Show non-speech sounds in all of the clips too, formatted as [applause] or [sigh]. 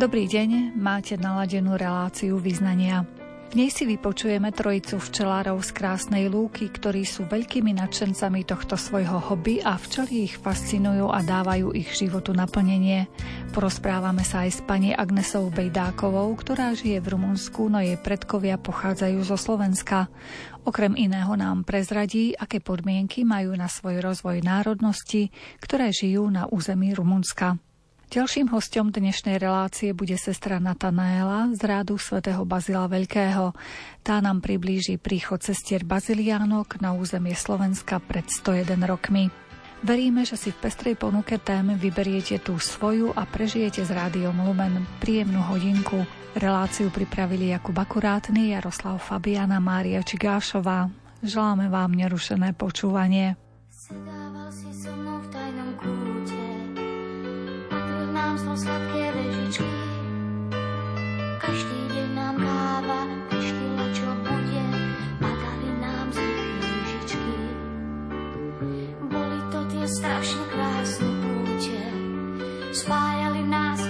Dobrý deň, máte naladenú reláciu vyznania. V nej si vypočujeme trojicu včelárov z krásnej lúky, ktorí sú veľkými nadšencami tohto svojho hobby a včely ich fascinujú a dávajú ich životu naplnenie. Porozprávame sa aj s pani Agnesou Bejdákovou, ktorá žije v Rumunsku, no jej predkovia pochádzajú zo Slovenska. Okrem iného nám prezradí, aké podmienky majú na svoj rozvoj národnosti, ktoré žijú na území Rumunska. Ďalším hostom dnešnej relácie bude sestra Natanaela z rádu svätého Bazila Veľkého. Tá nám priblíži príchod sestier Baziliánok na územie Slovenska pred 101 rokmi. Veríme, že si v pestrej ponuke tém vyberiete tú svoju a prežijete s rádiom Lumen príjemnú hodinku. Reláciu pripravili Jakub Akurátny, Jaroslav Fabiana, Mária Čigášová. Želáme vám nerušené počúvanie. Sedával si so mnou v tajnom kúte nám znov sladké vežičky. Každý deň nám káva peštila, čo bude, padali nám z lyžičky. Boli to tie strašne krásne púte, spájali nás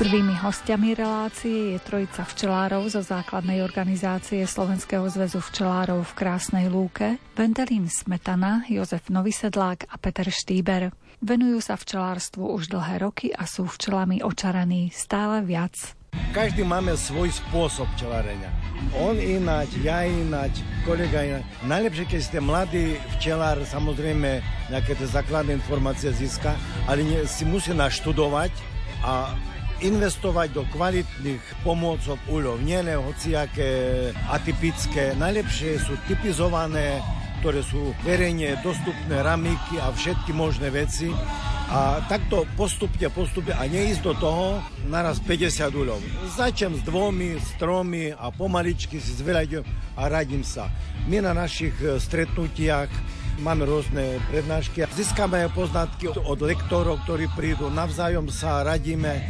Prvými hostiami relácie je trojica včelárov zo základnej organizácie Slovenského zväzu včelárov v Krásnej Lúke, Vendelín Smetana, Jozef Novisedlák a Peter Štýber. Venujú sa včelárstvu už dlhé roky a sú včelami očaraní stále viac. Každý máme svoj spôsob včelárenia. On ináč, ja ináč, kolega ináč. Najlepšie, keď ste mladý včelár, samozrejme nejaké tie základné informácie získa, ale si musí naštudovať a investovať do kvalitných pomôcok úľov, nie hociaké atypické. Najlepšie sú typizované, ktoré sú verejne dostupné ramiky a všetky možné veci. A takto postupne, postupne a neísť do toho naraz 50 úľov. Začnem s dvomi, s tromi a pomaličky si zveľaďujem a radím sa. My na našich e, stretnutiach máme rôzne prednášky. Získame poznatky od lektorov, ktorí prídu, navzájom sa radíme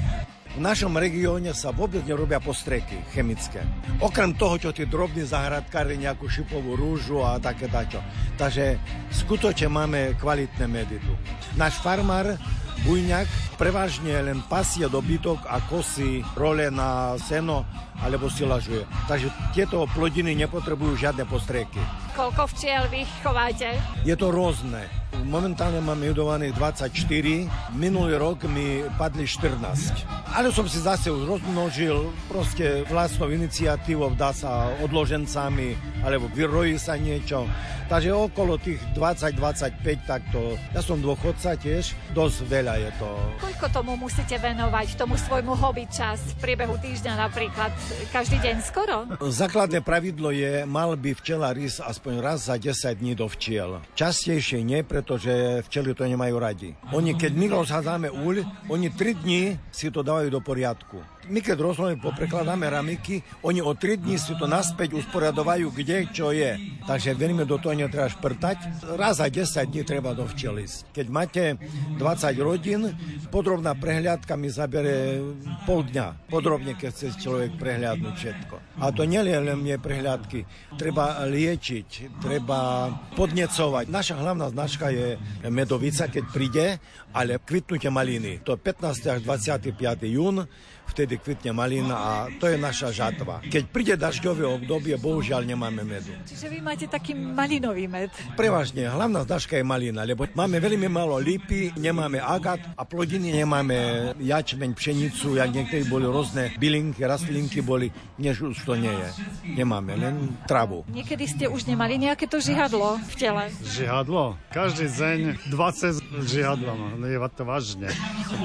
v našom regióne sa vôbec nerobia postreky chemické. Okrem toho, čo tí drobní zahradkári, nejakú šipovú rúžu a také dačo. Takže skutočne máme kvalitné medy tu. Náš farmár bujňak, prevažne len pasie dobytok a kosy role na seno alebo si lažuje. Takže tieto plodiny nepotrebujú žiadne postrieky. Koľko včiel vy chováte? Je to rôzne. Momentálne mám judovaných 24, minulý rok mi padli 14. Ale som si zase už rozmnožil proste vlastnou iniciatívou, dá sa odložencami, alebo vyrojí sa niečo. Takže okolo tých 20-25 takto. Ja som dôchodca tiež, dosť veľa je to. Koľko tomu musíte venovať, tomu svojmu hobby čas v priebehu týždňa napríklad? Každý deň skoro? Základné pravidlo je, mal by včela ísť aspoň raz za 10 dní do včiel. Častejšie nie, pretože včely to nemajú radi. Oni, keď my rozhádzame uľ, oni 3 dní si to dávajú do poriadku. My keď rozhodne poprekladáme ramiky, oni o 3 dní si to naspäť usporiadovajú, kde čo je. Takže veľmi do toho netreba šprtať. Raz za 10 dní treba do včely. Keď máte 20 rodín, podrobná prehliadka mi zabere pol dňa. Podrobne, keď chce človek prehliadnúť všetko. A to nie len mne prehliadky. Treba liečiť, treba podnecovať. Naša hlavná značka je medovica, keď príde, ale kvitnutie maliny. To 15. až 25. jún vtedy kvitne malina a to je naša žatva. Keď príde dažďové obdobie, bohužiaľ nemáme medu. Čiže vy máte taký malinový med? Prevažne, hlavná značka je malina, lebo máme veľmi málo lípy, nemáme agat a plodiny nemáme jačmeň, pšenicu, jak niektorí boli rôzne bylinky, rastlinky boli, než už to nie je. Nemáme, len travu. Niekedy ste už nemali nejaké to žihadlo v tele? Žihadlo? Každý deň 20 žihadla, no je to vážne.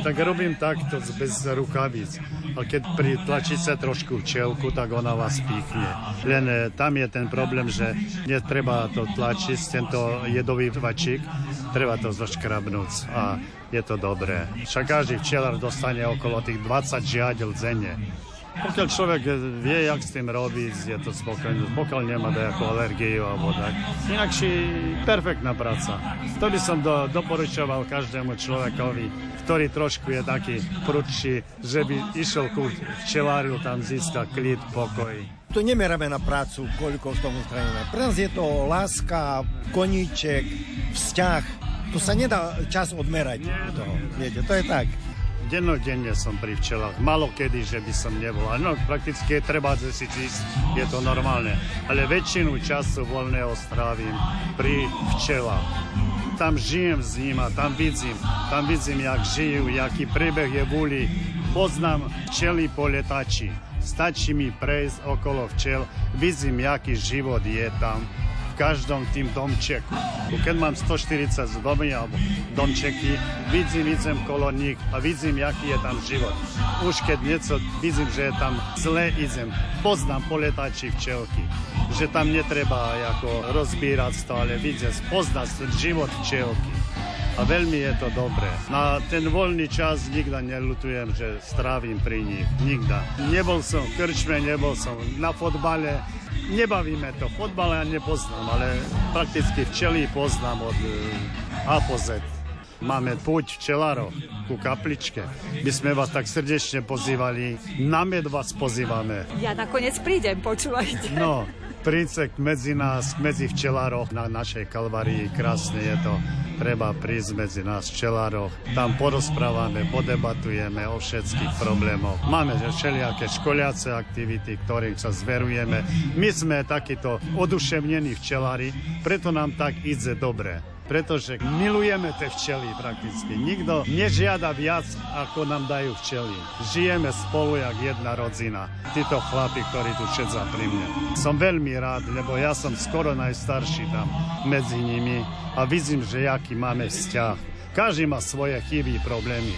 Tak robím takto bez rukavíc a keď pritlačíte trošku včelku, tak ona vás píchne. Len e, tam je ten problém, že netreba to tlačiť, tento jedový vačík, treba to zoškrabnúť a je to dobré. Však každý včelár dostane okolo tých 20 žiadel denne. Pokiaľ človek vie, jak s tým robiť, je to spokojný. Pokiaľ nemá nejakú alergiu alebo tak. Inakší perfektná práca. To by som do, doporučoval každému človekovi, ktorý trošku je taký prudší, že by išiel ku včeláriu, tam získa klid, pokoj. To nemeráme na prácu, koľko v tom stránime. Pre nás je to láska, koníček, vzťah. To sa nedá čas odmerať. Toho, viete, to je tak dennodenne som pri včelách. Malo kedy, že by som nebol. No prakticky je treba si čísť, je to normálne. Ale väčšinu času voľného strávim pri včelách. Tam žijem s ním a tam vidím, tam vidím, jak žijú, jaký príbeh je v úli. Poznám včely po letači. Stačí mi prejsť okolo včel, vidím, jaký život je tam každom tým domčeku. Keď mám 140 domy alebo domčeky, vidím, idem kolo nich a vidím, aký je tam život. Už keď niečo vidím, že je tam zle, idem. Poznám poletači včelky, že tam netreba ako rozbírať ale vidím, poznať život včelky a veľmi je to dobré. Na ten voľný čas nikda nelutujem, že strávim pri nich. Nikda. Nebol som v krčme, nebol som na fotbale, nebavíme to. Fotbal ja nepoznám, ale prakticky včely poznám od eh, A po Z. Máme púť včelárov ku kapličke. My sme vás tak srdečne pozývali. Na med vás pozývame. Ja nakoniec prídem, počúvajte. No, príďte medzi nás, medzi včelárov na našej kalvarii. Krásne je to. Treba prísť medzi nás včelárov. Tam porozprávame, podebatujeme o všetkých problémoch. Máme všelijaké školiace aktivity, ktorým sa zverujeme. My sme takíto oduševnení včelári, preto nám tak ide dobre pretože milujeme tie včely prakticky. Nikto nežiada viac, ako nám dajú včely. Žijeme spolu jak jedna rodzina. Títo chlapi, ktorí tu všetza pri mne. Som veľmi rád, lebo ja som skoro najstarší tam medzi nimi a vidím, že aký máme vzťah. Každý má svoje chyby, problémy,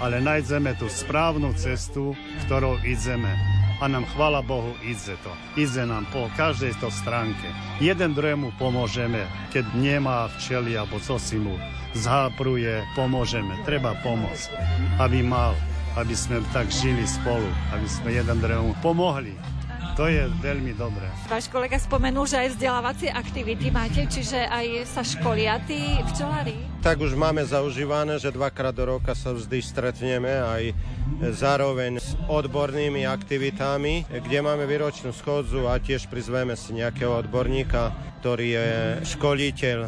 ale nájdeme tú správnu cestu, ktorou ideme a nám chvala Bohu ide to. Ide nám po každej to stránke. Jeden druhému pomôžeme, keď nemá včeli alebo co si mu zhápruje, pomôžeme. Treba pomôcť, aby mal, aby sme tak žili spolu, aby sme jeden druhému pomohli. To je veľmi dobré. Váš kolega spomenul, že aj vzdelávacie aktivity máte, čiže aj sa školia tí včelári? Tak už máme zaužívané, že dvakrát do roka sa vždy stretneme aj zároveň s odbornými aktivitami, kde máme výročnú schodzu a tiež prizveme si nejakého odborníka, ktorý je školiteľ,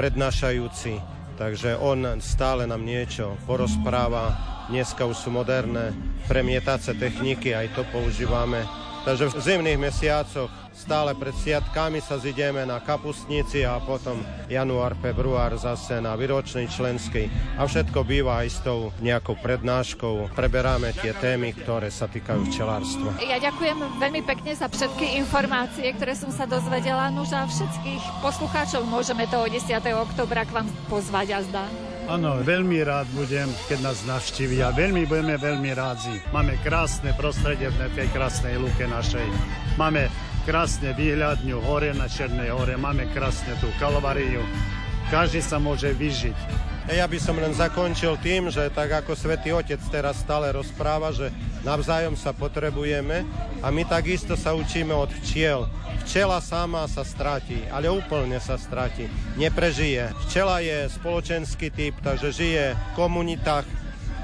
prednášajúci takže on stále nám niečo porozpráva. Dneska už sú moderné premietace techniky, aj to používame. Takže v zimných mesiacoch Stále pred sviatkami sa zideme na kapustnici a potom január, február zase na výročnej členskej. A všetko býva aj s tou nejakou prednáškou. Preberáme tie témy, ktoré sa týkajú včelárstva. Ja ďakujem veľmi pekne za všetky informácie, ktoré som sa dozvedela. No a všetkých poslucháčov môžeme toho 10. oktobra k vám pozvať a zdá. Áno, veľmi rád budem, keď nás navštívia. Veľmi budeme veľmi rádi. Máme krásne prostredie v tej krásnej lúke našej. Máme krásne výhľadňu hore na Černej hore, máme krásne tú kalvariu. Každý sa môže vyžiť. Ja by som len zakončil tým, že tak ako Svetý Otec teraz stále rozpráva, že navzájom sa potrebujeme a my takisto sa učíme od včiel. Včela sama sa stratí, ale úplne sa stratí. Neprežije. Včela je spoločenský typ, takže žije v komunitách,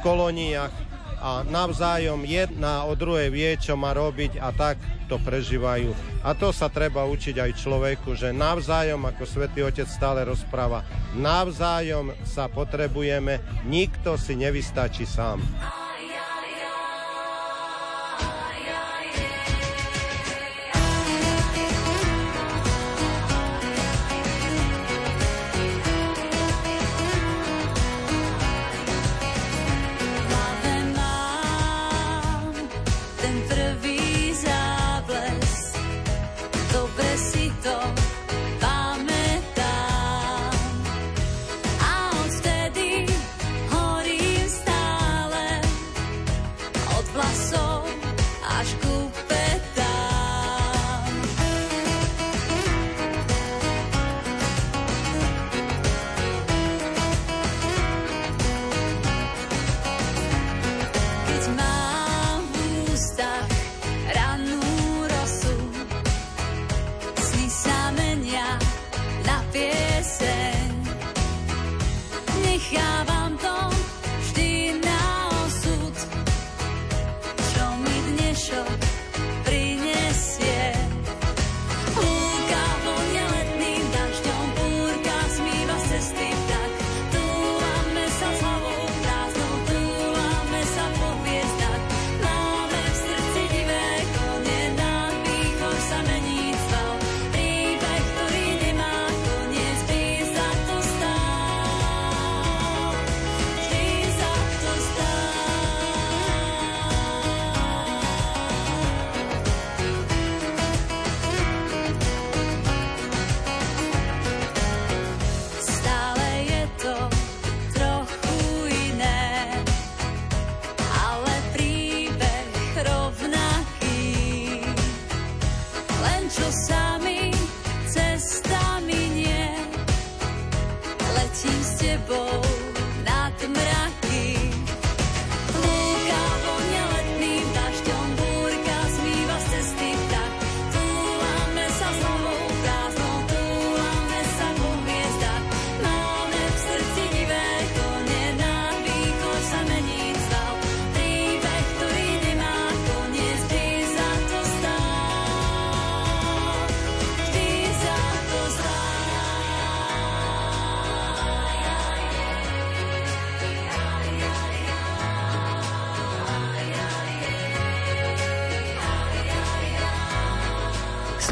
kolóniách a navzájom jedna o druhej vie, čo má robiť a tak to prežívajú. A to sa treba učiť aj človeku, že navzájom, ako svätý Otec stále rozpráva, navzájom sa potrebujeme, nikto si nevystačí sám.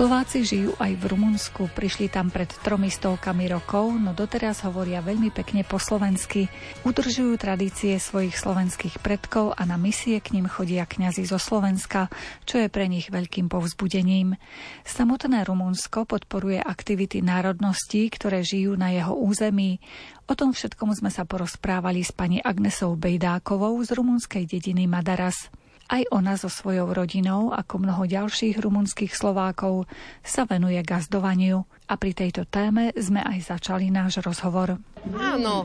Slováci žijú aj v Rumunsku, prišli tam pred tromi stovkami rokov, no doteraz hovoria veľmi pekne po slovensky. Udržujú tradície svojich slovenských predkov a na misie k ním chodia kňazi zo Slovenska, čo je pre nich veľkým povzbudením. Samotné Rumunsko podporuje aktivity národností, ktoré žijú na jeho území. O tom všetkom sme sa porozprávali s pani Agnesou Bejdákovou z rumunskej dediny Madaras. Aj ona so svojou rodinou, ako mnoho ďalších rumunských Slovákov, sa venuje gazdovaniu a pri tejto téme sme aj začali náš rozhovor. Áno,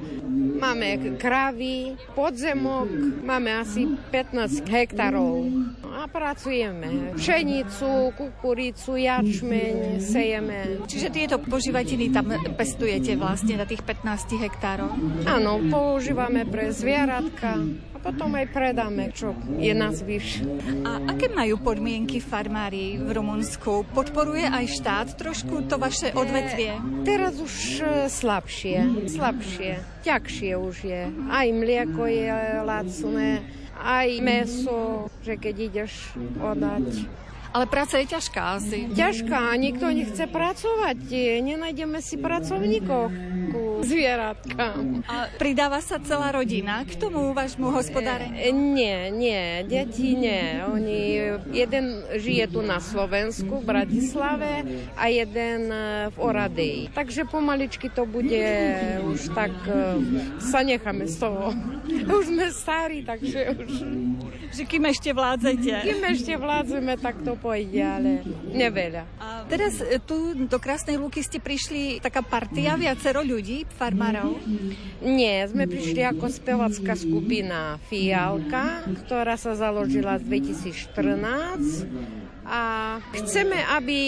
máme kravy, podzemok, máme asi 15 hektárov a pracujeme. Pšenicu, kukuricu, jačmeň sejeme. Čiže tieto požívatiny tam pestujete vlastne na tých 15 hektárov? Áno, používame pre zvieratka potom aj predáme, čo je na zvyš. A aké majú podmienky farmári v Rumunsku? Podporuje aj štát trošku to vaše odvetvie? E, teraz už e, slabšie, slabšie, ťažšie už je. Aj mlieko je lacné, aj meso, že keď ideš odať. Ale práca je ťažká asi. Ťažká, nikto nechce pracovať. Nenájdeme si pracovníkov ku zvieratkám. A pridáva sa celá rodina k tomu vášmu hospodáreniu? E, nie, nie, deti nie. Oni, jeden žije tu na Slovensku, v Bratislave a jeden e, v Oradeji. Takže pomaličky to bude už tak, e, sa necháme z toho. [laughs] Už sme starí, takže už... Že kým ešte vládzete. Kým ešte vládzeme, tak to pôjde, ale neveľa. A teraz e, tu do Krásnej Lúky ste prišli taká partia, viacero ľudí, farmárov? Nie, sme prišli ako spevacká skupina Fialka, ktorá sa založila v 2014 a chceme, aby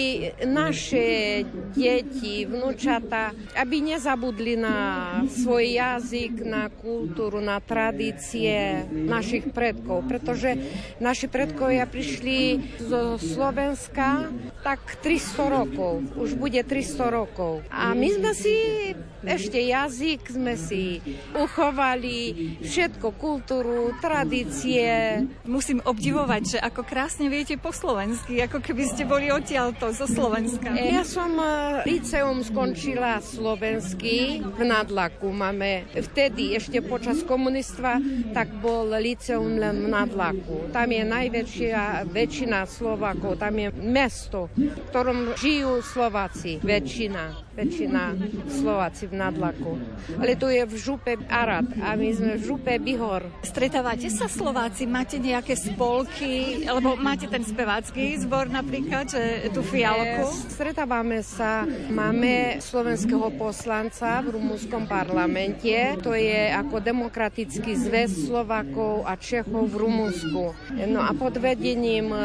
naše deti, vnúčata, aby nezabudli na svoj jazyk, na kultúru, na tradície našich predkov, pretože naši predkovia prišli zo Slovenska tak 300 rokov, už bude 300 rokov. A my sme si ešte jazyk sme si uchovali, všetko, kultúru, tradície. Musím obdivovať, že ako krásne viete po slovensky, ako keby ste boli odtiaľto, zo Slovenska. Ja som e, liceum skončila slovensky v Nadlaku. Máme vtedy, ešte počas komunistva, tak bol liceum len v Nadlaku. Tam je najväčšia väčšina Slovákov, tam je mesto, v ktorom žijú Slováci, väčšina väčšina Slováci v Nadlaku. Ale tu je v župe Arad a my sme v župe Bihor. Stretávate sa Slováci? Máte nejaké spolky? Alebo máte ten spevácky zbor napríklad, že tu fialku? Stretávame sa. Máme slovenského poslanca v rumúnskom parlamente. To je ako demokratický zväz Slovakov a Čechov v Rumunsku. No a pod vedením e,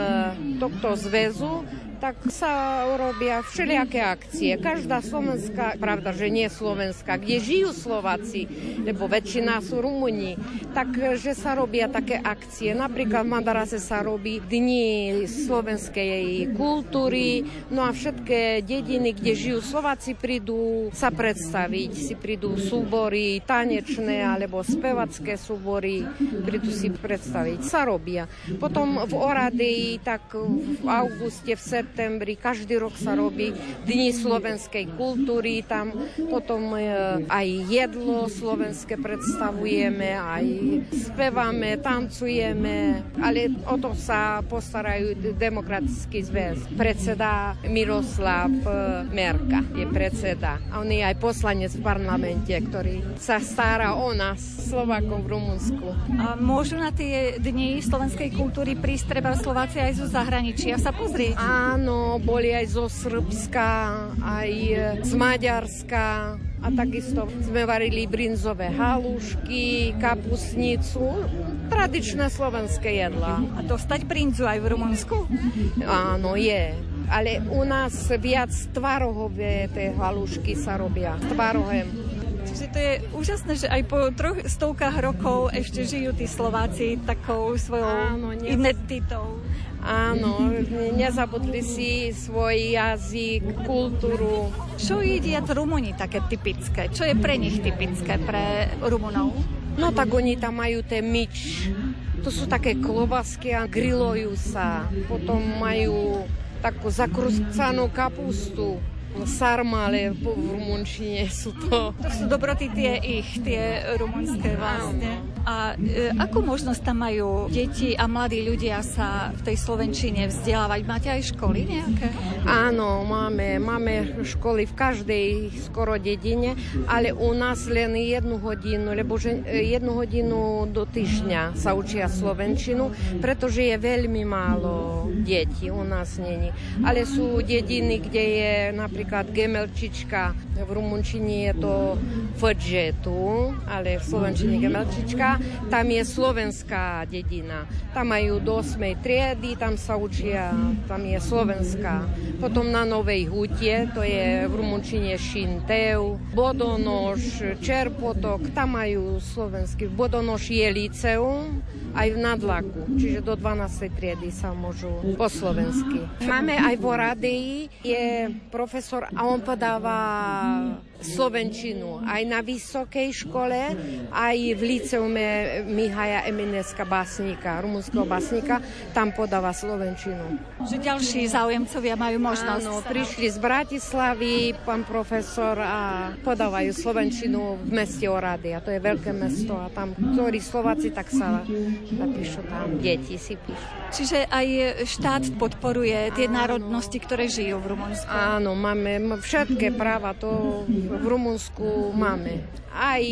tohto zväzu tak sa urobia všelijaké akcie. Každá slovenská, pravda, že nie slovenská, kde žijú Slováci, lebo väčšina sú Rumuni, takže sa robia také akcie. Napríklad v Madarase sa robí Dni slovenskej kultúry, no a všetké dediny, kde žijú Slováci, prídu sa predstaviť. Si prídu súbory tanečné alebo spevacké súbory, prídu si predstaviť. Sa robia. Potom v Oradeji, tak v auguste, v septembri septembri, každý rok sa robí Dni slovenskej kultúry, tam potom e, aj jedlo slovenské predstavujeme, aj speváme, tancujeme, ale o to sa postarajú Demokratický zväz. Predseda Miroslav e, Merka je predseda a on je aj poslanec v parlamente, ktorý sa stará o nás, Slovákov v Rumunsku. A môžu na tie dni slovenskej kultúry prísť treba Slováci aj zo zahraničia sa pozrieť? Áno, Áno, boli aj zo Srbska, aj z Maďarska a takisto sme varili brinzové halušky, kapusnicu, tradičné slovenské jedla. A dostať brinzu aj v Rumunsku? Áno, je. Ale u nás viac tvarohové tie halušky sa robia. Tvarohem. Čiže to je úžasné, že aj po troch stovkách rokov ešte žijú tí Slováci takou svojou Áno, identitou. Áno, nezabudli si svoj jazyk, kultúru. Čo jedia Rumuni také typické? Čo je pre nich typické, pre Rumunov? No tak oni tam majú ten myč. To sú také klobasky a grilujú sa. Potom majú takú zakrúcanú kapustu sarma, ale po v rumunčine sú to... To sú dobroty tie ich, tie rumunské vlastne. A e, akú možnosť tam majú deti a mladí ľudia sa v tej Slovenčine vzdelávať? Máte aj školy nejaké? Áno, máme, máme školy v každej skoro dedine, ale u nás len jednu hodinu, lebo že e, jednu hodinu do týždňa sa učia Slovenčinu, pretože je veľmi málo detí, u nás není. Ale sú dediny, kde je napríklad gemelčička, v rumunčine je to făgetu, ale v slovenčine gemelčička tam je slovenská dedina. Tam majú do 8. triedy, tam sa učia, tam je slovenská. Potom na Novej Hutie, to je v Rumunčine Šinteu, Bodonoš, Čerpotok, tam majú slovenský. Bodonoš je liceum, aj v nadlaku, čiže do 12. triedy sa môžu po slovensky. Máme aj v Oradii, je profesor a on podáva slovenčinu aj na vysokej škole, aj v liceume Mihaja Emineska básnika, rumunského básnika, tam podáva slovenčinu. Že ďalší záujemcovia majú možnosť. Áno, prišli z Bratislavy, pán profesor a podávajú slovenčinu v meste Orady a to je veľké mesto a tam, ktorí Slováci, tak sa napíšu tam, deti si píšu. Čiže aj štát podporuje tie národnosti, ktoré žijú v Rumunsku. Áno, máme všetké práva, to v Rumunsku máme. Aj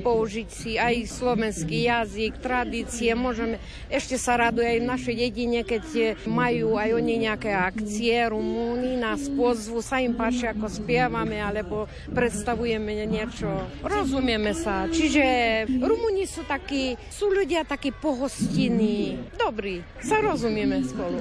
použiť si aj slovenský jazyk, tradície, môžeme, ešte sa raduje aj v našej dedine, keď majú aj oni nejaké akcie, Rumúni nás pozvu, sa im páči, ako spievame, alebo predstavujeme niečo. Rozumieme sa. Čiže Rumúni sú takí, sú ľudia takí pohostinní, dobrí, sa rozumieme spolu.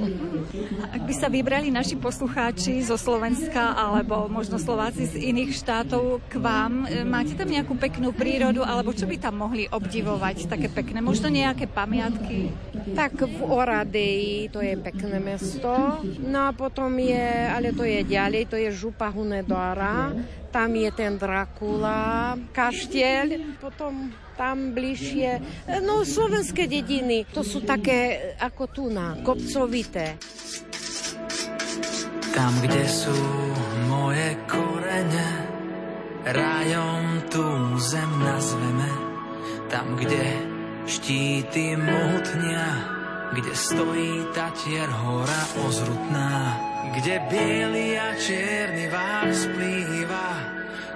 Ak by sa vybrali naši poslucháči zo Slovenska alebo možno Slováci z iných štátov k vám, e, máte tam nejakú peknú prírodu alebo čo by tam mohli obdivovať také pekné? Možno nejaké pamiatky? Tak v Oradeji to je pekné mesto. No a potom je, ale to je ďalej, to je Župa Hunedora. Tam je ten Dracula, kaštieľ, potom tam bližšie. No, slovenské dediny, to sú také ako tu na, kopcovité. Tam, kde sú moje korene, rajom tú zem nazveme. Tam, kde štíty mohutnia, kde stojí tatier hora ozrutná, kde biely a čierny vás plýva,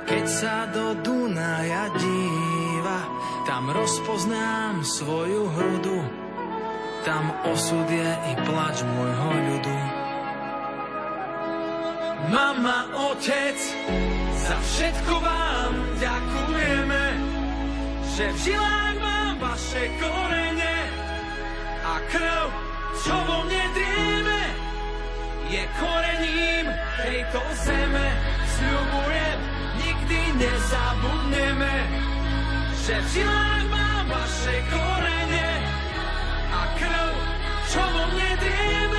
keď sa do Dunaja díva, tam rozpoznám svoju hrudu, tam osud je i plač môjho ľudu. Mama, otec, za všetko vám ďakujeme, že v žilách mám vaše korene a krv, čo vo mne drieme, je korením tejto zeme. Sľubujem, nikdy nezabudneme, že v žilách mám vaše korene a krv, čo vo mne drieme,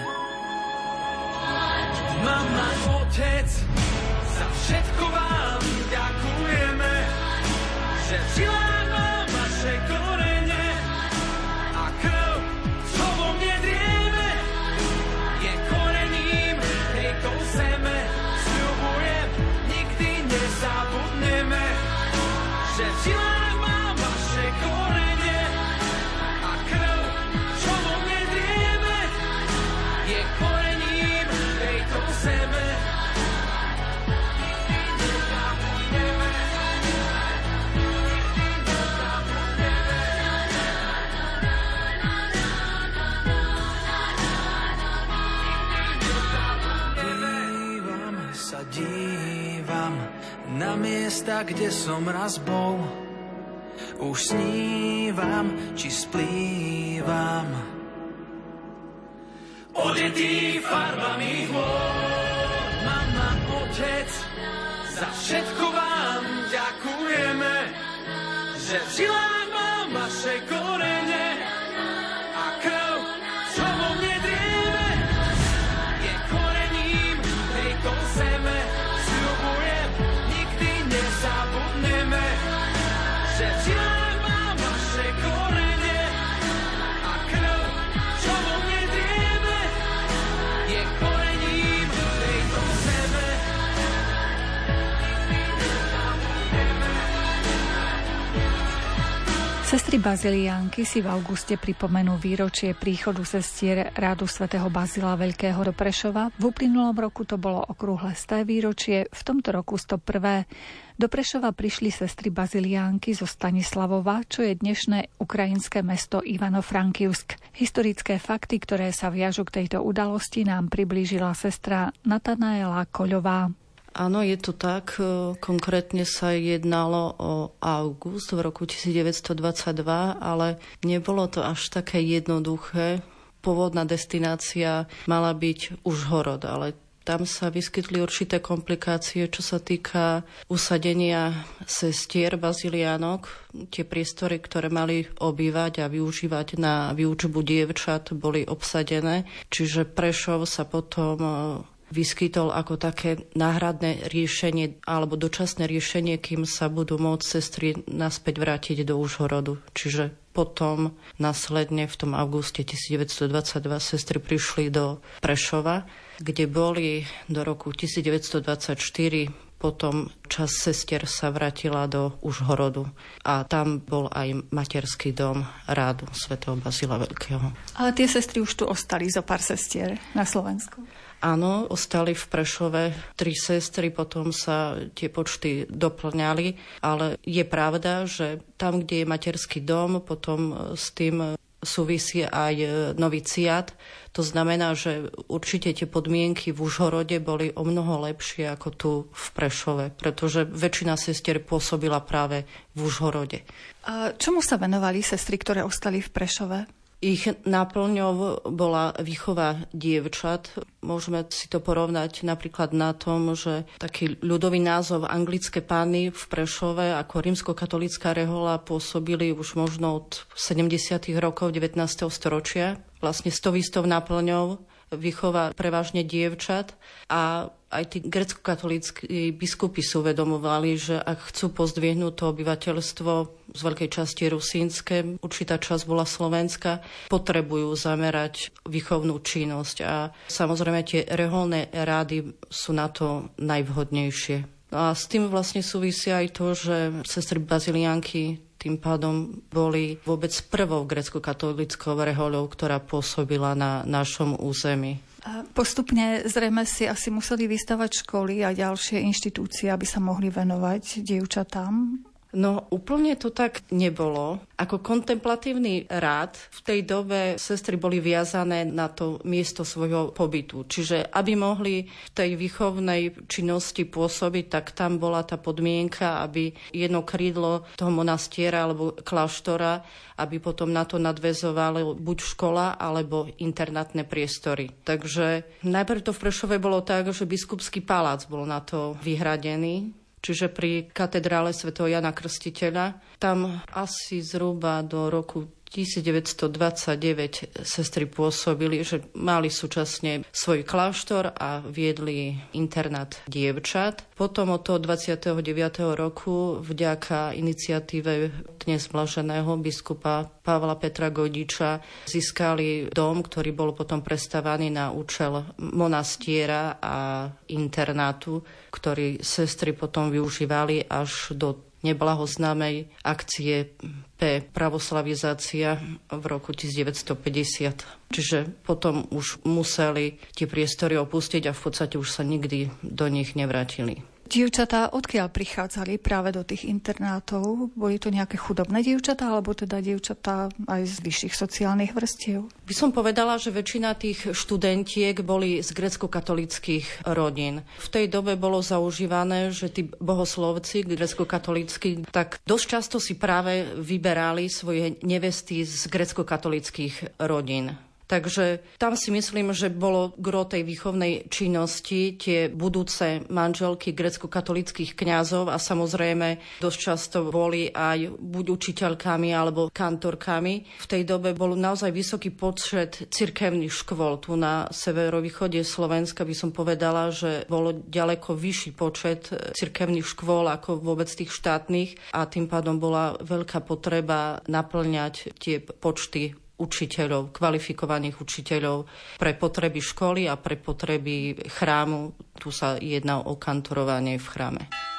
Mama, otec, za všetko vám ďakujeme, že v miesta, kde som raz bol. Už snívam, či splývam. Odetý farbami hôr, mama, otec, za všetko vám ďakujeme, že v žilách mám vaše korene Sestry Baziliánky si v auguste pripomenú výročie príchodu sestier rádu svätého Bazila Veľkého do Prešova. V uplynulom roku to bolo okrúhle sté výročie, v tomto roku 101. Do Prešova prišli sestry Baziliánky zo Stanislavova, čo je dnešné ukrajinské mesto Ivano-Frankivsk. Historické fakty, ktoré sa viažu k tejto udalosti, nám priblížila sestra Natanaela Koľová. Áno, je to tak. E, konkrétne sa jednalo o august v roku 1922, ale nebolo to až také jednoduché. Pôvodná destinácia mala byť už horod, ale tam sa vyskytli určité komplikácie, čo sa týka usadenia sestier baziliánok. Tie priestory, ktoré mali obývať a využívať na výučbu dievčat, boli obsadené. Čiže Prešov sa potom e, vyskytol ako také náhradné riešenie alebo dočasné riešenie, kým sa budú môcť sestry naspäť vrátiť do Užhorodu. Čiže potom následne v tom auguste 1922 sestry prišli do Prešova, kde boli do roku 1924 potom čas sestier sa vrátila do Užhorodu a tam bol aj materský dom rádu svätého Bazila Veľkého. Ale tie sestry už tu ostali zo pár sestier na Slovensku. Áno, ostali v Prešove tri sestry, potom sa tie počty doplňali, ale je pravda, že tam, kde je materský dom, potom s tým súvisí aj noviciat. To znamená, že určite tie podmienky v Užhorode boli o mnoho lepšie ako tu v Prešove, pretože väčšina sestier pôsobila práve v Užhorode. A čomu sa venovali sestry, ktoré ostali v Prešove? Ich náplňou bola výchova dievčat. Môžeme si to porovnať napríklad na tom, že taký ľudový názov anglické pány v Prešove ako rímskokatolická rehola pôsobili už možno od 70. rokov 19. storočia. Vlastne s tou výchova prevažne dievčat a aj tí grecko-katolíckí biskupy sú uvedomovali, že ak chcú pozdvihnúť to obyvateľstvo z veľkej časti rusínske, určitá časť bola slovenská, potrebujú zamerať výchovnú činnosť a samozrejme tie reholné rády sú na to najvhodnejšie. A s tým vlastne súvisia aj to, že sestry bazilianky tým pádom boli vôbec prvou grecko-katolickou rehoľou, ktorá pôsobila na našom území. Postupne zrejme si asi museli vystavať školy a ďalšie inštitúcie, aby sa mohli venovať dievčatám No úplne to tak nebolo. Ako kontemplatívny rád v tej dobe sestry boli viazané na to miesto svojho pobytu. Čiže aby mohli v tej výchovnej činnosti pôsobiť, tak tam bola tá podmienka, aby jedno krídlo toho monastiera alebo kláštora, aby potom na to nadvezovali buď škola alebo internátne priestory. Takže najprv to v Prešove bolo tak, že biskupský palác bol na to vyhradený čiže pri katedrále Sv. Jana Krstiteľa. Tam asi zhruba do roku 1929 sestry pôsobili, že mali súčasne svoj kláštor a viedli internát dievčat. Potom od toho 29. roku vďaka iniciatíve dnes blaženého biskupa Pavla Petra Godiča získali dom, ktorý bol potom prestávaný na účel monastiera a internátu, ktorý sestry potom využívali až do neblahoznámej akcie P pravoslavizácia v roku 1950. Čiže potom už museli tie priestory opustiť a v podstate už sa nikdy do nich nevrátili. Dievčatá odkiaľ prichádzali práve do tých internátov? Boli to nejaké chudobné dievčatá, alebo teda dievčatá aj z vyšších sociálnych vrstiev? By som povedala, že väčšina tých študentiek boli z grecko-katolických rodín. V tej dobe bolo zaužívané, že tí bohoslovci grecko-katolícky tak dosť často si práve vyberali svoje nevesty z grecko-katolických rodín. Takže tam si myslím, že bolo gro tej výchovnej činnosti tie budúce manželky grecko-katolických kňazov a samozrejme dosť často boli aj buď učiteľkami alebo kantorkami. V tej dobe bol naozaj vysoký počet cirkevných škôl. Tu na severovýchode Slovenska by som povedala, že bolo ďaleko vyšší počet cirkevných škôl ako vôbec tých štátnych a tým pádom bola veľká potreba naplňať tie počty učiteľov, kvalifikovaných učiteľov pre potreby školy a pre potreby chrámu. Tu sa jedná o kantorovanie v chráme.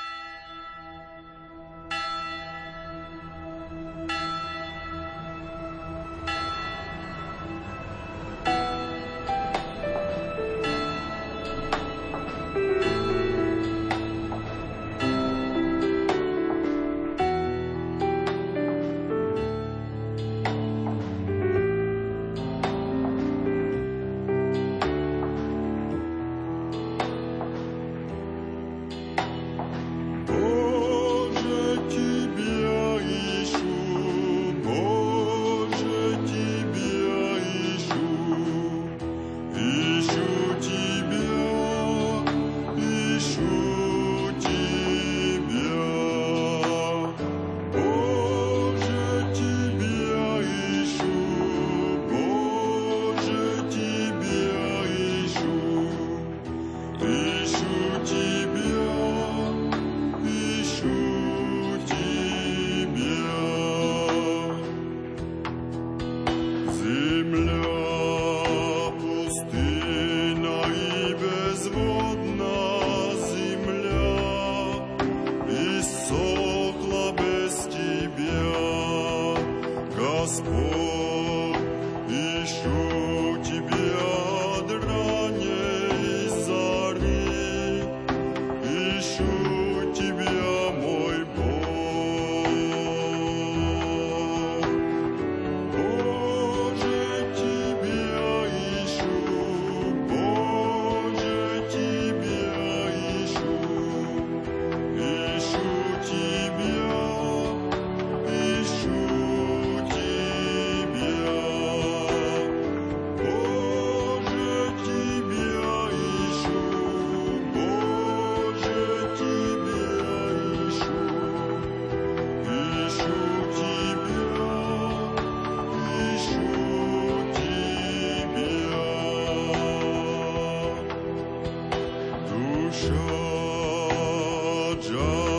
Georgia.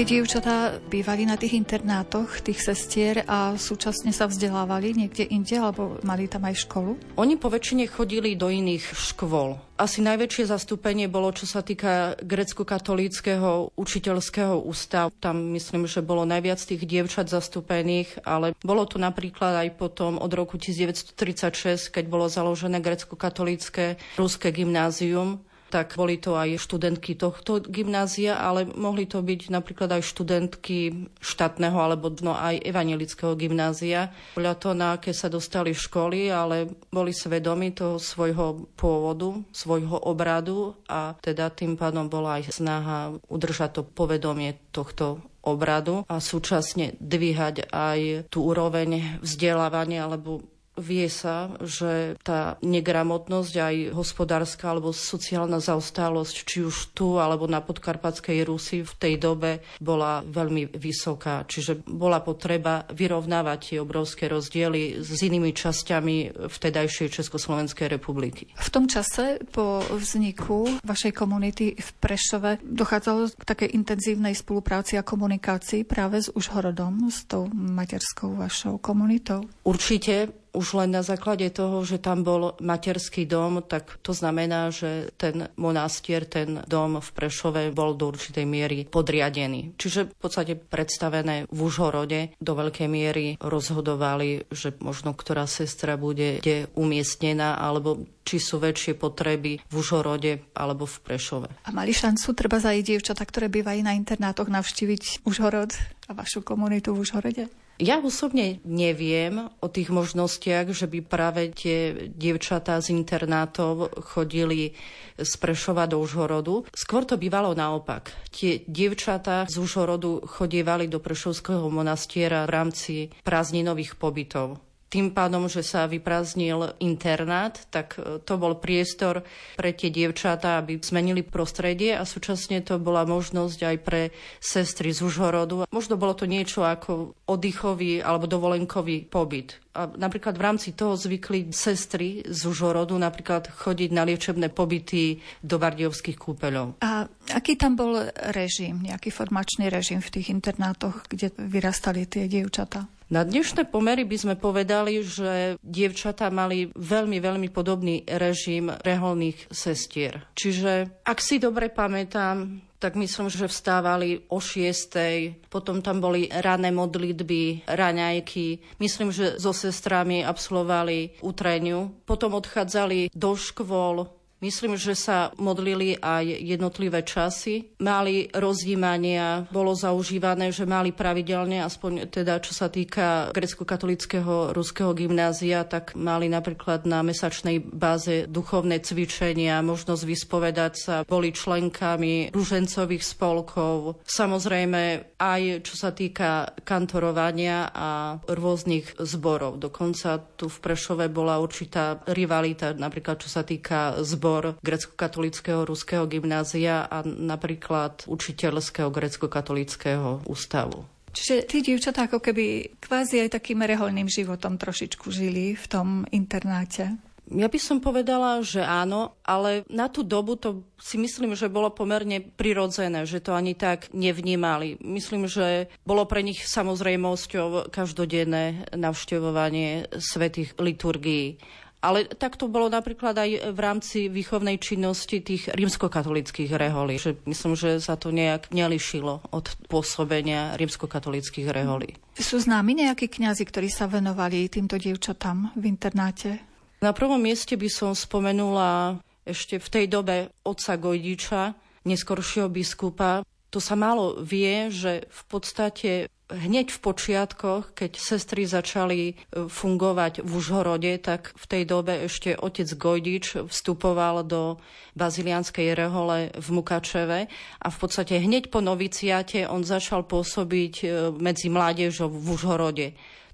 Tie dievčatá bývali na tých internátoch, tých sestier a súčasne sa vzdelávali niekde inde, alebo mali tam aj školu? Oni po väčšine chodili do iných škôl. Asi najväčšie zastúpenie bolo, čo sa týka grecko-katolíckého učiteľského ústavu. Tam myslím, že bolo najviac tých dievčat zastúpených, ale bolo tu napríklad aj potom od roku 1936, keď bolo založené grecko-katolícke ruské gymnázium, tak boli to aj študentky tohto gymnázia, ale mohli to byť napríklad aj študentky štátneho alebo no aj evangelického gymnázia. Podľa toho, na aké sa dostali školy, ale boli svedomi toho svojho pôvodu, svojho obradu a teda tým pádom bola aj snaha udržať to povedomie tohto obradu a súčasne dvíhať aj tú úroveň vzdelávania alebo Vie sa, že tá negramotnosť, aj hospodárska alebo sociálna zaostálosť, či už tu alebo na podkarpatskej Rusi v tej dobe bola veľmi vysoká. Čiže bola potreba vyrovnávať tie obrovské rozdiely s inými časťami vtedajšej Československej republiky. V tom čase po vzniku vašej komunity v Prešove dochádzalo k takej intenzívnej spolupráci a komunikácii práve s Užhorodom, s tou materskou vašou komunitou? Určite už len na základe toho, že tam bol materský dom, tak to znamená, že ten monastier, ten dom v Prešove bol do určitej miery podriadený. Čiže v podstate predstavené v Užhorode do veľkej miery rozhodovali, že možno ktorá sestra bude kde umiestnená, alebo či sú väčšie potreby v Užhorode alebo v Prešove. A mali šancu treba za dievčatá, ktoré bývajú na internátoch, navštíviť Užhorod a vašu komunitu v Užhorode? Ja osobne neviem o tých možnostiach, že by práve tie dievčatá z internátov chodili z Prešova do Užhorodu. Skôr to bývalo naopak. Tie dievčatá z Užhorodu chodievali do Prešovského monastiera v rámci prázdninových pobytov tým pádom, že sa vyprázdnil internát, tak e, to bol priestor pre tie dievčatá, aby zmenili prostredie a súčasne to bola možnosť aj pre sestry z Užhorodu. Možno bolo to niečo ako oddychový alebo dovolenkový pobyt. A napríklad v rámci toho zvykli sestry z Užhorodu napríklad chodiť na liečebné pobyty do Bardiovských kúpeľov. A aký tam bol režim, nejaký formačný režim v tých internátoch, kde vyrastali tie dievčatá? Na dnešné pomery by sme povedali, že dievčatá mali veľmi, veľmi podobný režim reholných sestier. Čiže, ak si dobre pamätám, tak myslím, že vstávali o 6. Potom tam boli rané modlitby, raňajky. Myslím, že so sestrami absolvovali utreniu. Potom odchádzali do škôl, Myslím, že sa modlili aj jednotlivé časy. Mali rozjímania, bolo zaužívané, že mali pravidelne, aspoň teda čo sa týka grecko-katolického ruského gymnázia, tak mali napríklad na mesačnej báze duchovné cvičenia, možnosť vyspovedať sa, boli členkami ružencových spolkov. Samozrejme aj čo sa týka kantorovania a rôznych zborov. Dokonca tu v Prešove bola určitá rivalita, napríklad čo sa týka zborov zbor grecko-katolického ruského gymnázia a napríklad učiteľského grecko-katolického ústavu. Čiže tí dievčatá ako keby kvázi aj takým reholným životom trošičku žili v tom internáte. Ja by som povedala, že áno, ale na tú dobu to si myslím, že bolo pomerne prirodzené, že to ani tak nevnímali. Myslím, že bolo pre nich samozrejmosťou každodenné navštevovanie svetých liturgií. Ale tak to bolo napríklad aj v rámci výchovnej činnosti tých rímskokatolických reholí. Že myslím, že sa to nejak nelišilo od pôsobenia rímskokatolických reholí. Sú známi nejakí kňazi, ktorí sa venovali týmto dievčatám v internáte? Na prvom mieste by som spomenula ešte v tej dobe otca Gojdiča, neskoršieho biskupa. To sa málo vie, že v podstate hneď v počiatkoch, keď sestry začali e, fungovať v Užhorode, tak v tej dobe ešte otec Gojdič vstupoval do bazilianskej rehole v Mukačeve a v podstate hneď po noviciate on začal pôsobiť e, medzi mládežou v Užhorode.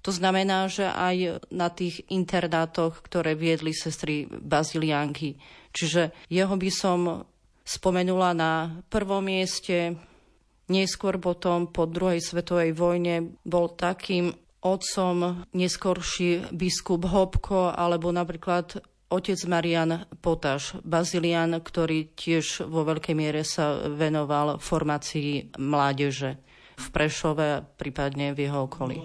To znamená, že aj na tých internátoch, ktoré viedli sestry bazilianky. Čiže jeho by som spomenula na prvom mieste Neskôr potom po druhej svetovej vojne bol takým otcom neskorší biskup Hopko alebo napríklad otec Marian Potaš, bazilian, ktorý tiež vo veľkej miere sa venoval formácii mládeže v Prešove, prípadne v jeho okolí.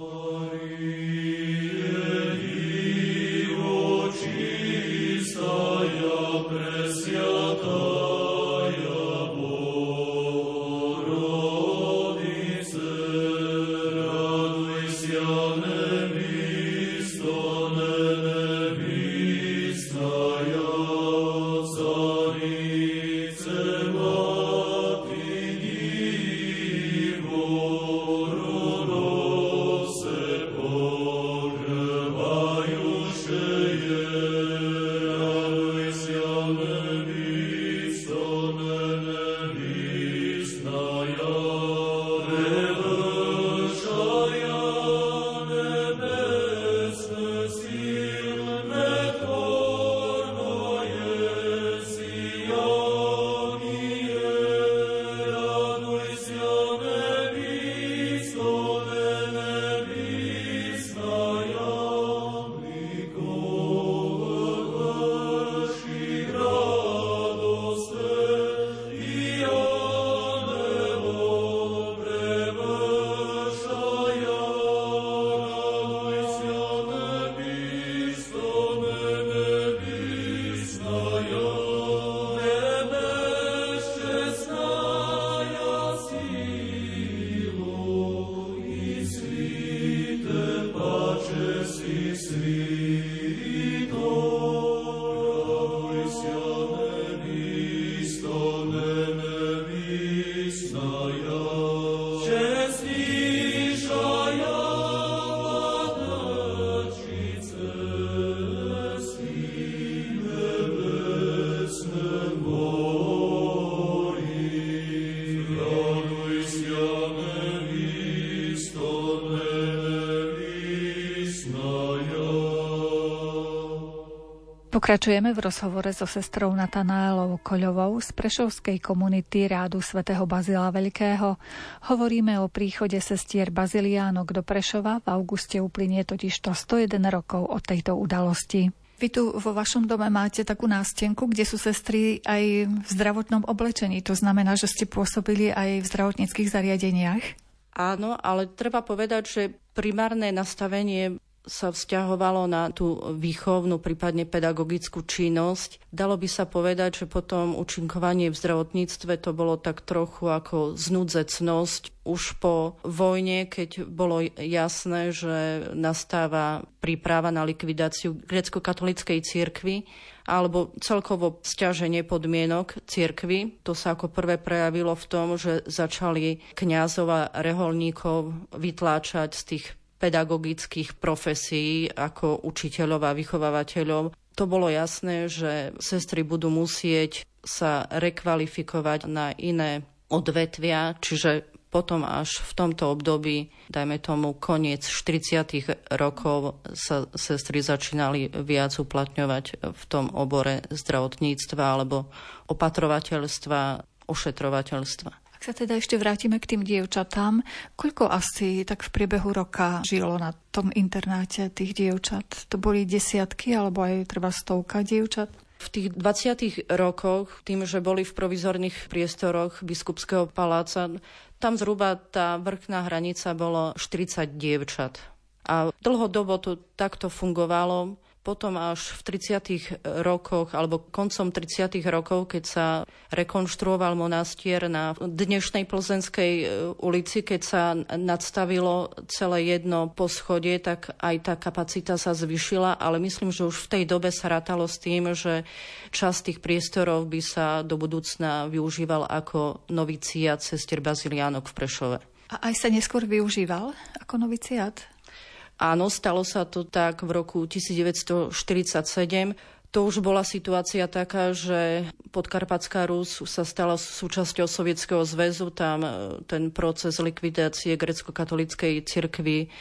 Pokračujeme v rozhovore so sestrou Natanaelou Koľovou z Prešovskej komunity rádu svätého Bazila Veľkého. Hovoríme o príchode sestier Baziliánok do Prešova. V auguste uplynie totiž to 101 rokov od tejto udalosti. Vy tu vo vašom dome máte takú nástenku, kde sú sestry aj v zdravotnom oblečení. To znamená, že ste pôsobili aj v zdravotníckých zariadeniach? Áno, ale treba povedať, že primárne nastavenie sa vzťahovalo na tú výchovnú, prípadne pedagogickú činnosť. Dalo by sa povedať, že potom učinkovanie v zdravotníctve to bolo tak trochu ako znudzecnosť. Už po vojne, keď bolo jasné, že nastáva príprava na likvidáciu grecko-katolickej cirkvi, alebo celkovo stiaženie podmienok cirkvy. To sa ako prvé prejavilo v tom, že začali kňazov a reholníkov vytláčať z tých pedagogických profesí ako učiteľov a vychovávateľov. To bolo jasné, že sestry budú musieť sa rekvalifikovať na iné odvetvia, čiže potom až v tomto období, dajme tomu koniec 40. rokov, sa sestry začínali viac uplatňovať v tom obore zdravotníctva alebo opatrovateľstva, ošetrovateľstva. Ak sa teda ešte vrátime k tým dievčatám, koľko asi tak v priebehu roka žilo na tom internáte tých dievčat? To boli desiatky alebo aj treba stovka dievčat? V tých 20. rokoch, tým, že boli v provizorných priestoroch biskupského paláca, tam zhruba tá vrchná hranica bolo 40 dievčat. A dlhodobo to takto fungovalo potom až v 30. rokoch alebo koncom 30. rokov, keď sa rekonštruoval monastier na dnešnej Plzenskej e, ulici, keď sa nadstavilo celé jedno poschodie, tak aj tá kapacita sa zvyšila, ale myslím, že už v tej dobe sa rátalo s tým, že časť tých priestorov by sa do budúcna využíval ako noviciat sestier Baziliánok v Prešove. A aj sa neskôr využíval ako noviciat? Áno, stalo sa to tak v roku 1947. To už bola situácia taká, že podkarpatská Rus sa stala súčasťou Sovietskeho zväzu. Tam e, ten proces likvidácie grecko-katolíckej cirkvi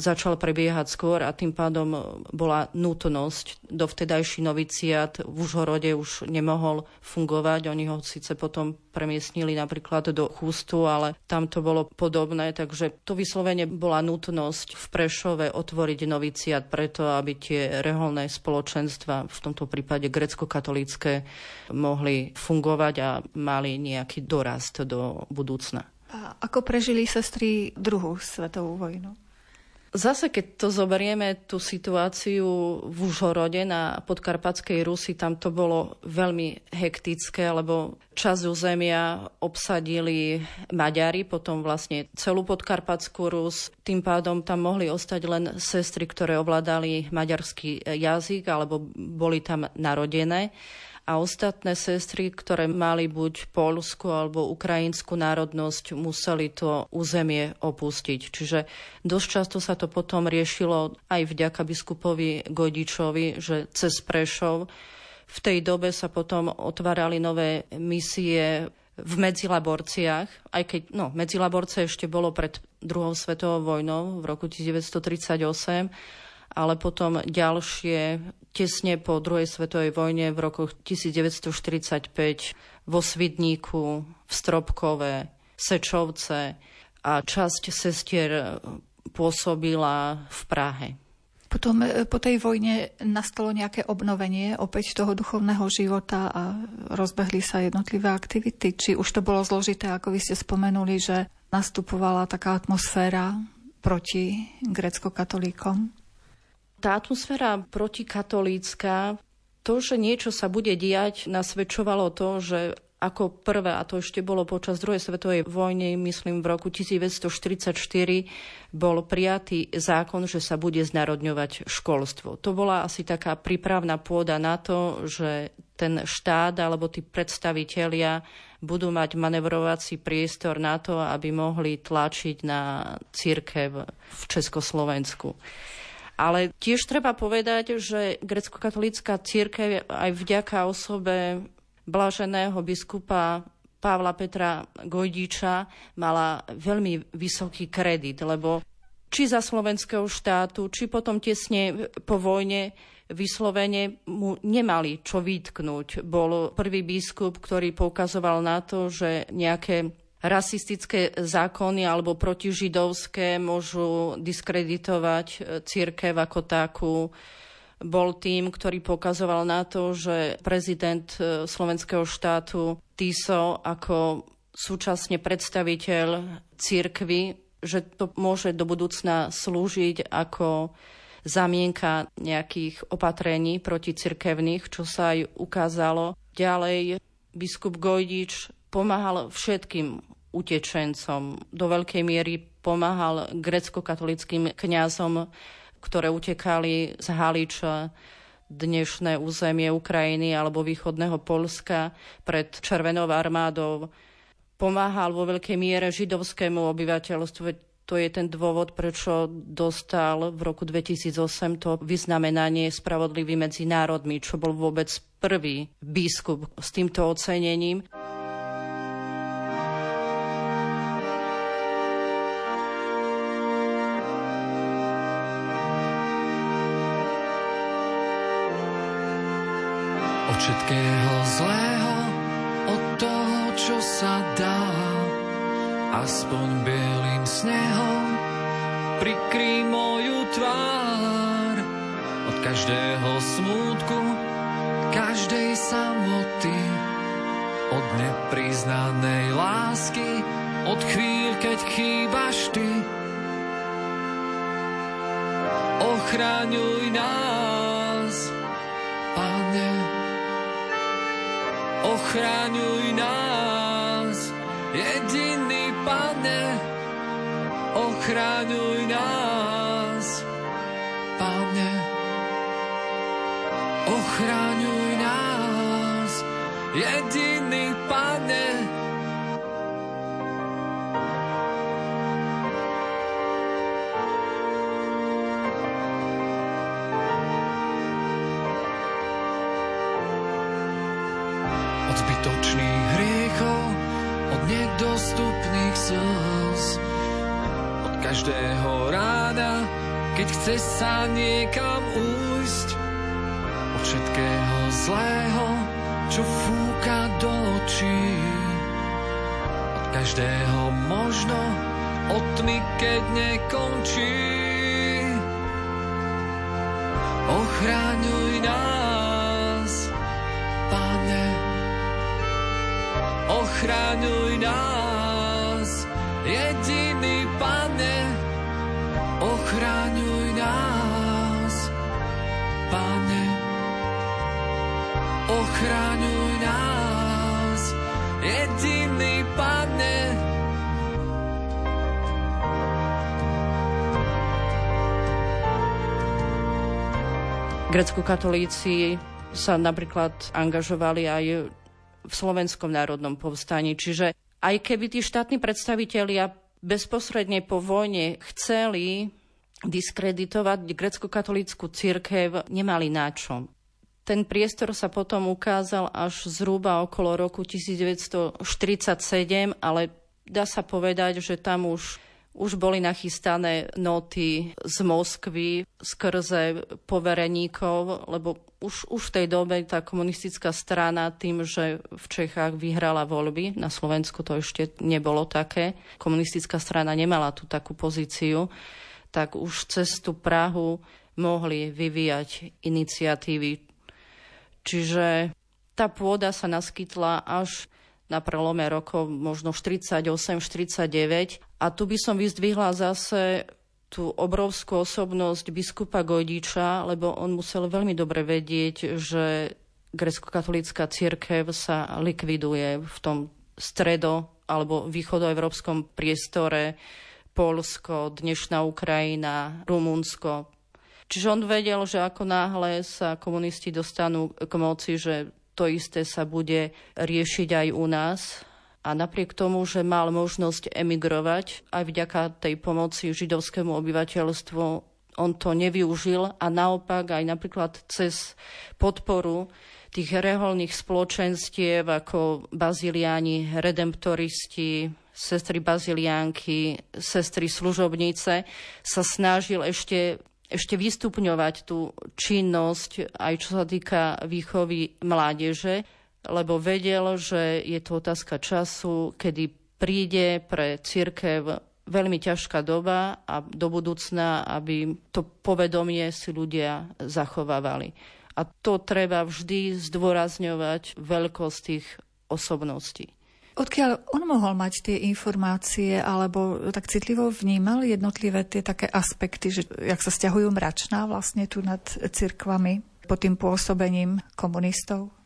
začal prebiehať skôr a tým pádom bola nutnosť. Dovtedajší noviciat v Užhorode už nemohol fungovať. Oni ho síce potom premiestnili napríklad do Chústu, ale tam to bolo podobné, takže to vyslovene bola nutnosť v Prešove otvoriť noviciat preto, aby tie reholné spoločenstva, v tomto prípade grecko-katolícke, mohli fungovať a mali nejaký dorast do budúcna. A ako prežili sestry druhú svetovú vojnu? Zase, keď to zoberieme, tú situáciu v Užhorode na podkarpatskej Rusi, tam to bolo veľmi hektické, lebo časť územia obsadili Maďari, potom vlastne celú podkarpatskú Rus. Tým pádom tam mohli ostať len sestry, ktoré ovládali maďarský jazyk alebo boli tam narodené a ostatné sestry, ktoré mali buď polskú alebo ukrajinskú národnosť, museli to územie opustiť. Čiže dosť často sa to potom riešilo aj vďaka biskupovi Godičovi, že cez Prešov v tej dobe sa potom otvárali nové misie v Medzilaborciach, aj keď no, Medzilaborce ešte bolo pred druhou svetovou vojnou v roku 1938, ale potom ďalšie tesne po druhej svetovej vojne v rokoch 1945 vo Svidníku, v Stropkove, Sečovce a časť sestier pôsobila v Prahe. Potom e, po tej vojne nastalo nejaké obnovenie opäť toho duchovného života a rozbehli sa jednotlivé aktivity. Či už to bolo zložité, ako vy ste spomenuli, že nastupovala taká atmosféra proti grecko-katolíkom? Tá atmosféra protikatolícka, to, že niečo sa bude diať, nasvedčovalo to, že ako prvé, a to ešte bolo počas druhej svetovej vojny, myslím v roku 1944, bol prijatý zákon, že sa bude znarodňovať školstvo. To bola asi taká prípravná pôda na to, že ten štát alebo tí predstavitelia budú mať manevrovací priestor na to, aby mohli tlačiť na církev v Československu. Ale tiež treba povedať, že grecko-katolícka církev aj vďaka osobe blaženého biskupa Pavla Petra Gojdiča mala veľmi vysoký kredit, lebo či za slovenského štátu, či potom tesne po vojne vyslovene mu nemali čo vytknúť. Bol prvý biskup, ktorý poukazoval na to, že nejaké rasistické zákony alebo protižidovské môžu diskreditovať e, církev ako takú. Bol tým, ktorý pokazoval na to, že prezident e, slovenského štátu Tiso ako súčasne predstaviteľ církvy, že to môže do budúcna slúžiť ako zamienka nejakých opatrení proti cirkevných, čo sa aj ukázalo. Ďalej biskup Gojdič pomáhal všetkým utečencom. Do veľkej miery pomáhal grecko-katolickým kňazom, ktoré utekali z Haliča dnešné územie Ukrajiny alebo východného Polska pred Červenou armádou. Pomáhal vo veľkej miere židovskému obyvateľstvu. To je ten dôvod, prečo dostal v roku 2008 to vyznamenanie Spravodlivý medzi národmi, čo bol vôbec prvý biskup s týmto ocenením. Od zbytočných hriechov, od nedostupných slz, od každého rána, keď chce sa niekam újsť, od všetkého zlého, čo fúka do očí, od každého možno, od tmy, keď nekončí. Ochraňuj ochraňuj nás, jediný Pane, ochraňuj nás, Pane, ochraňuj nás, jediný Pane. Grecko-katolíci sa napríklad angažovali aj v Slovenskom národnom povstaní. Čiže aj keby tí štátni predstavitelia bezposredne po vojne chceli diskreditovať grecko-katolícku církev, nemali na čom. Ten priestor sa potom ukázal až zhruba okolo roku 1947, ale dá sa povedať, že tam už už boli nachystané noty z Moskvy skrze povereníkov, lebo už, už v tej dobe tá komunistická strana tým, že v Čechách vyhrala voľby, na Slovensku to ešte nebolo také, komunistická strana nemala tú takú pozíciu, tak už cez tú Prahu mohli vyvíjať iniciatívy. Čiže tá pôda sa naskytla až na prelome rokov možno 48-49. A tu by som vyzdvihla zase tú obrovskú osobnosť biskupa Gojdiča, lebo on musel veľmi dobre vedieť, že grecko-katolická církev sa likviduje v tom stredo- alebo východoevropskom priestore Polsko, dnešná Ukrajina, Rumunsko. Čiže on vedel, že ako náhle sa komunisti dostanú k moci, že to isté sa bude riešiť aj u nás. A napriek tomu, že mal možnosť emigrovať aj vďaka tej pomoci židovskému obyvateľstvu, on to nevyužil a naopak aj napríklad cez podporu tých reholných spoločenstiev ako baziliáni, redemptoristi, sestry baziliánky, sestry služobnice sa snažil ešte ešte vystupňovať tú činnosť, aj čo sa týka výchovy mládeže, lebo vedel, že je to otázka času, kedy príde pre církev veľmi ťažká doba a do budúcna, aby to povedomie si ľudia zachovávali. A to treba vždy zdôrazňovať veľkosť tých osobností. Odkiaľ on mohol mať tie informácie, alebo tak citlivo vnímal jednotlivé tie také aspekty, že jak sa stiahujú mračná vlastne tu nad cirkvami pod tým pôsobením komunistov?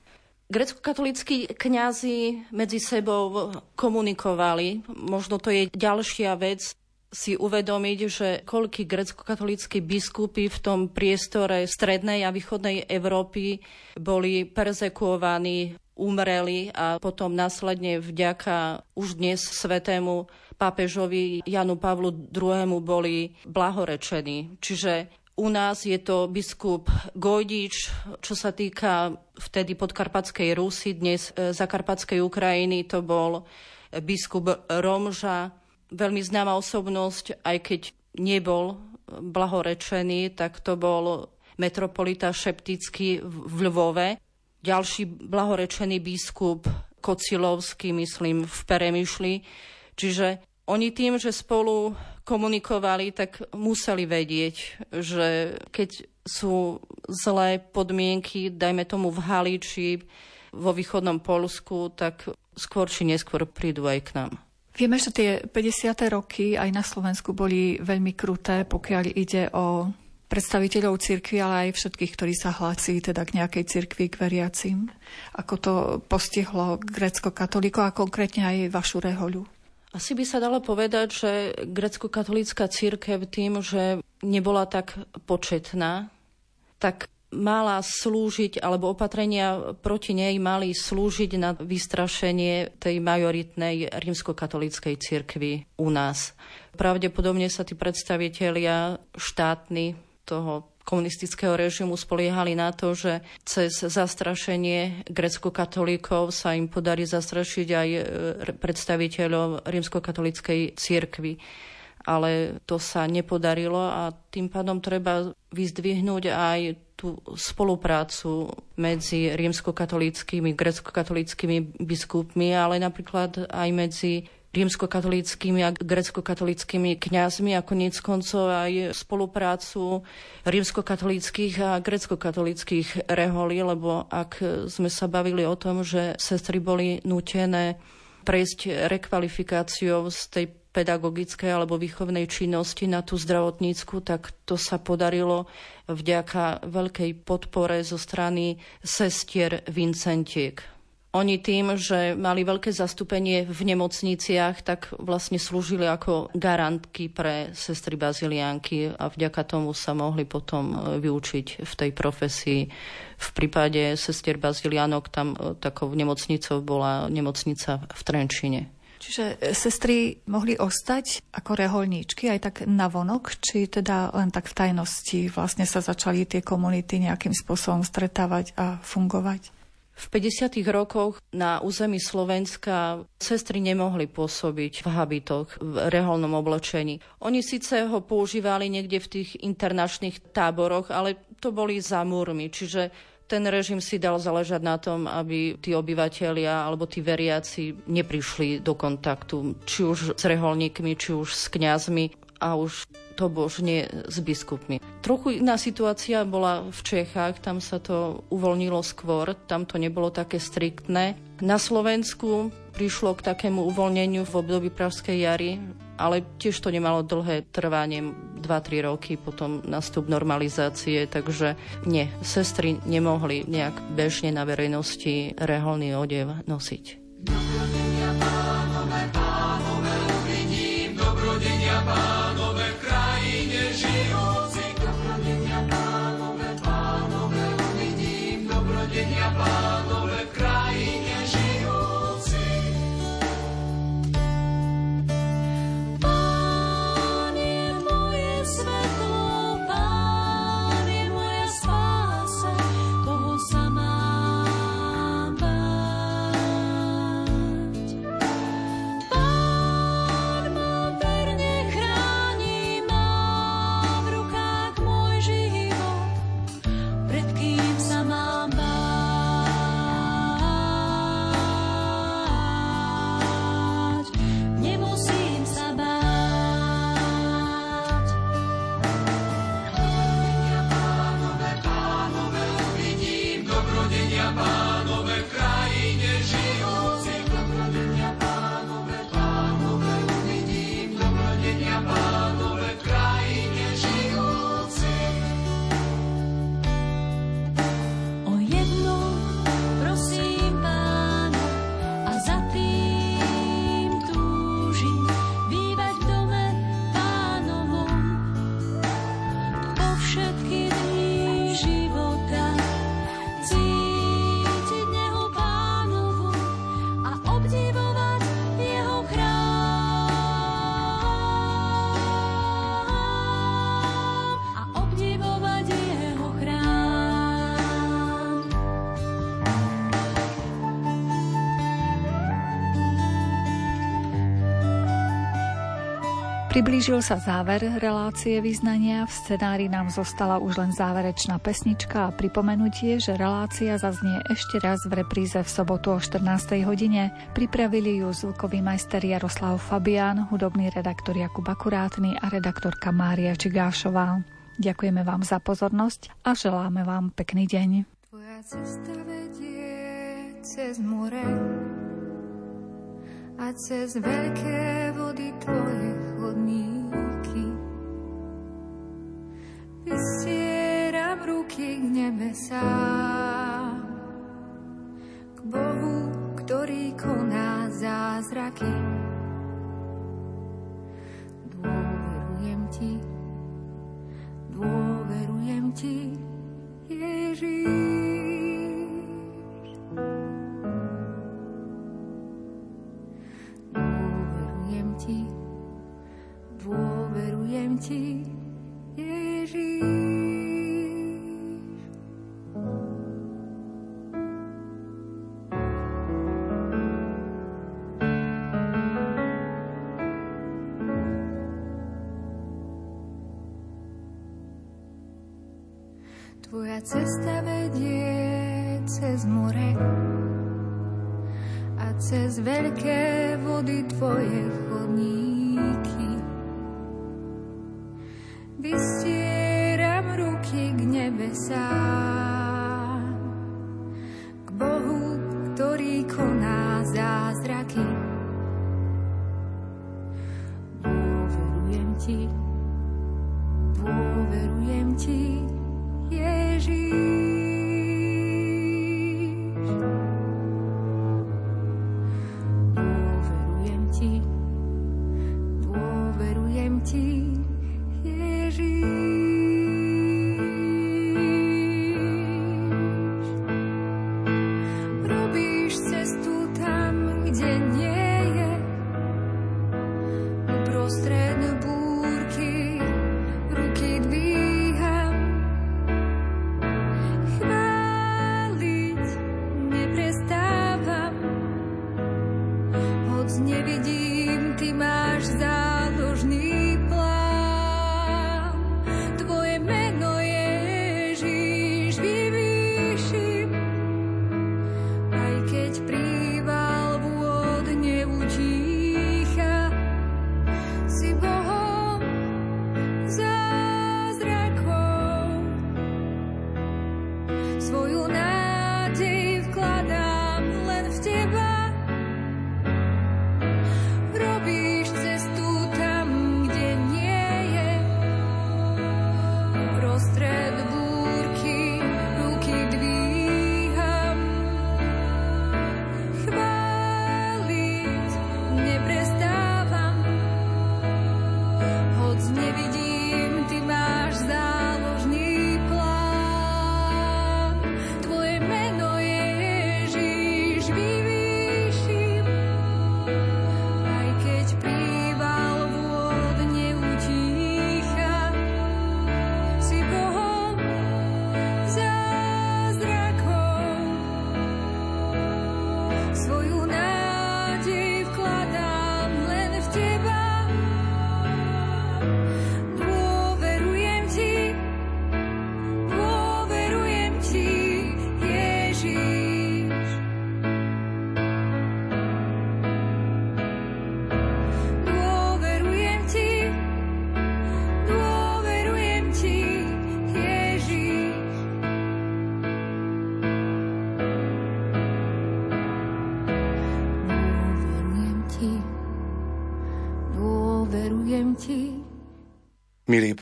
Grecko-katolíckí kňazi medzi sebou komunikovali. Možno to je ďalšia vec, si uvedomiť, že koľky grecko-katolíckí biskupy v tom priestore strednej a východnej Európy boli perzekuovaní, umreli a potom následne vďaka už dnes svetému pápežovi Janu Pavlu II. boli blahorečení. Čiže u nás je to biskup Gojdič, čo sa týka vtedy podkarpatskej Rusy, dnes e, zakarpatskej Ukrajiny to bol biskup Romža, veľmi známa osobnosť, aj keď nebol blahorečený, tak to bol metropolita Šeptický v Lvove. ďalší blahorečený biskup Kocilovský, myslím, v Peremyšli. Čiže oni tým, že spolu komunikovali, tak museli vedieť, že keď sú zlé podmienky, dajme tomu v Haliči, vo východnom Polsku, tak skôr či neskôr prídu aj k nám. Vieme, že tie 50. roky aj na Slovensku boli veľmi kruté, pokiaľ ide o predstaviteľov cirkvi, ale aj všetkých, ktorí sa hlási teda k nejakej cirkvi, k veriacim. Ako to postihlo grecko-katolíko a konkrétne aj vašu rehoľu? Asi by sa dalo povedať, že grecko-katolícka církev tým, že nebola tak početná, tak mala slúžiť, alebo opatrenia proti nej mali slúžiť na vystrašenie tej majoritnej rímskokatolíckej cirkvi u nás. Pravdepodobne sa tí predstavitelia štátni toho komunistického režimu spoliehali na to, že cez zastrašenie grecko-katolíkov sa im podarí zastrašiť aj e, predstaviteľov rímskokatolíckej cirkvi. Ale to sa nepodarilo a tým pádom treba vyzdvihnúť aj tú spoluprácu medzi rímskokatolíckými, grecko-katolíckými biskupmi, ale napríklad aj medzi rímskokatolíckými a grecko-katolíckými kňazmi a konec koncov aj spoluprácu rímskokatolíckých a grecko-katolíckých reholí, lebo ak sme sa bavili o tom, že sestry boli nutené prejsť rekvalifikáciou z tej pedagogickej alebo výchovnej činnosti na tú zdravotnícku, tak to sa podarilo vďaka veľkej podpore zo strany sestier Vincentiek. Oni tým, že mali veľké zastúpenie v nemocniciach, tak vlastne slúžili ako garantky pre sestry baziliánky a vďaka tomu sa mohli potom vyučiť v tej profesii. V prípade sestier bazilianok tam e, takou nemocnicou bola nemocnica v Trenčine. Čiže e, sestry mohli ostať ako reholníčky aj tak na vonok, či teda len tak v tajnosti vlastne sa začali tie komunity nejakým spôsobom stretávať a fungovať? V 50. rokoch na území Slovenska sestry nemohli pôsobiť v habitoch, v reholnom oblečení. Oni síce ho používali niekde v tých internačných táboroch, ale to boli za múrmi, čiže ten režim si dal záležať na tom, aby tí obyvateľia alebo tí veriaci neprišli do kontaktu, či už s reholníkmi, či už s kňazmi a už to božne s biskupmi. Trochu iná situácia bola v Čechách, tam sa to uvoľnilo skôr, tam to nebolo také striktné. Na Slovensku prišlo k takému uvoľneniu v období Pražskej jary, ale tiež to nemalo dlhé trvanie, 2-3 roky, potom nastup normalizácie, takže nie, sestry nemohli nejak bežne na verejnosti reholný odev nosiť. Dobrodenia pánové, pánové, uvidím, dobrodenia pánové dobrodenia Priblížil sa záver relácie vyznania, v scenári nám zostala už len záverečná pesnička a pripomenutie, že relácia zaznie ešte raz v repríze v sobotu o 14. hodine. Pripravili ju zvukový majster Jaroslav Fabián, hudobný redaktor Jakub Akurátny a redaktorka Mária Čigášová. Ďakujeme vám za pozornosť a želáme vám pekný deň. Tvoja cesta vedie cez more a cez veľké vody tvoje chodníky. Vystieram ruky k nebesám,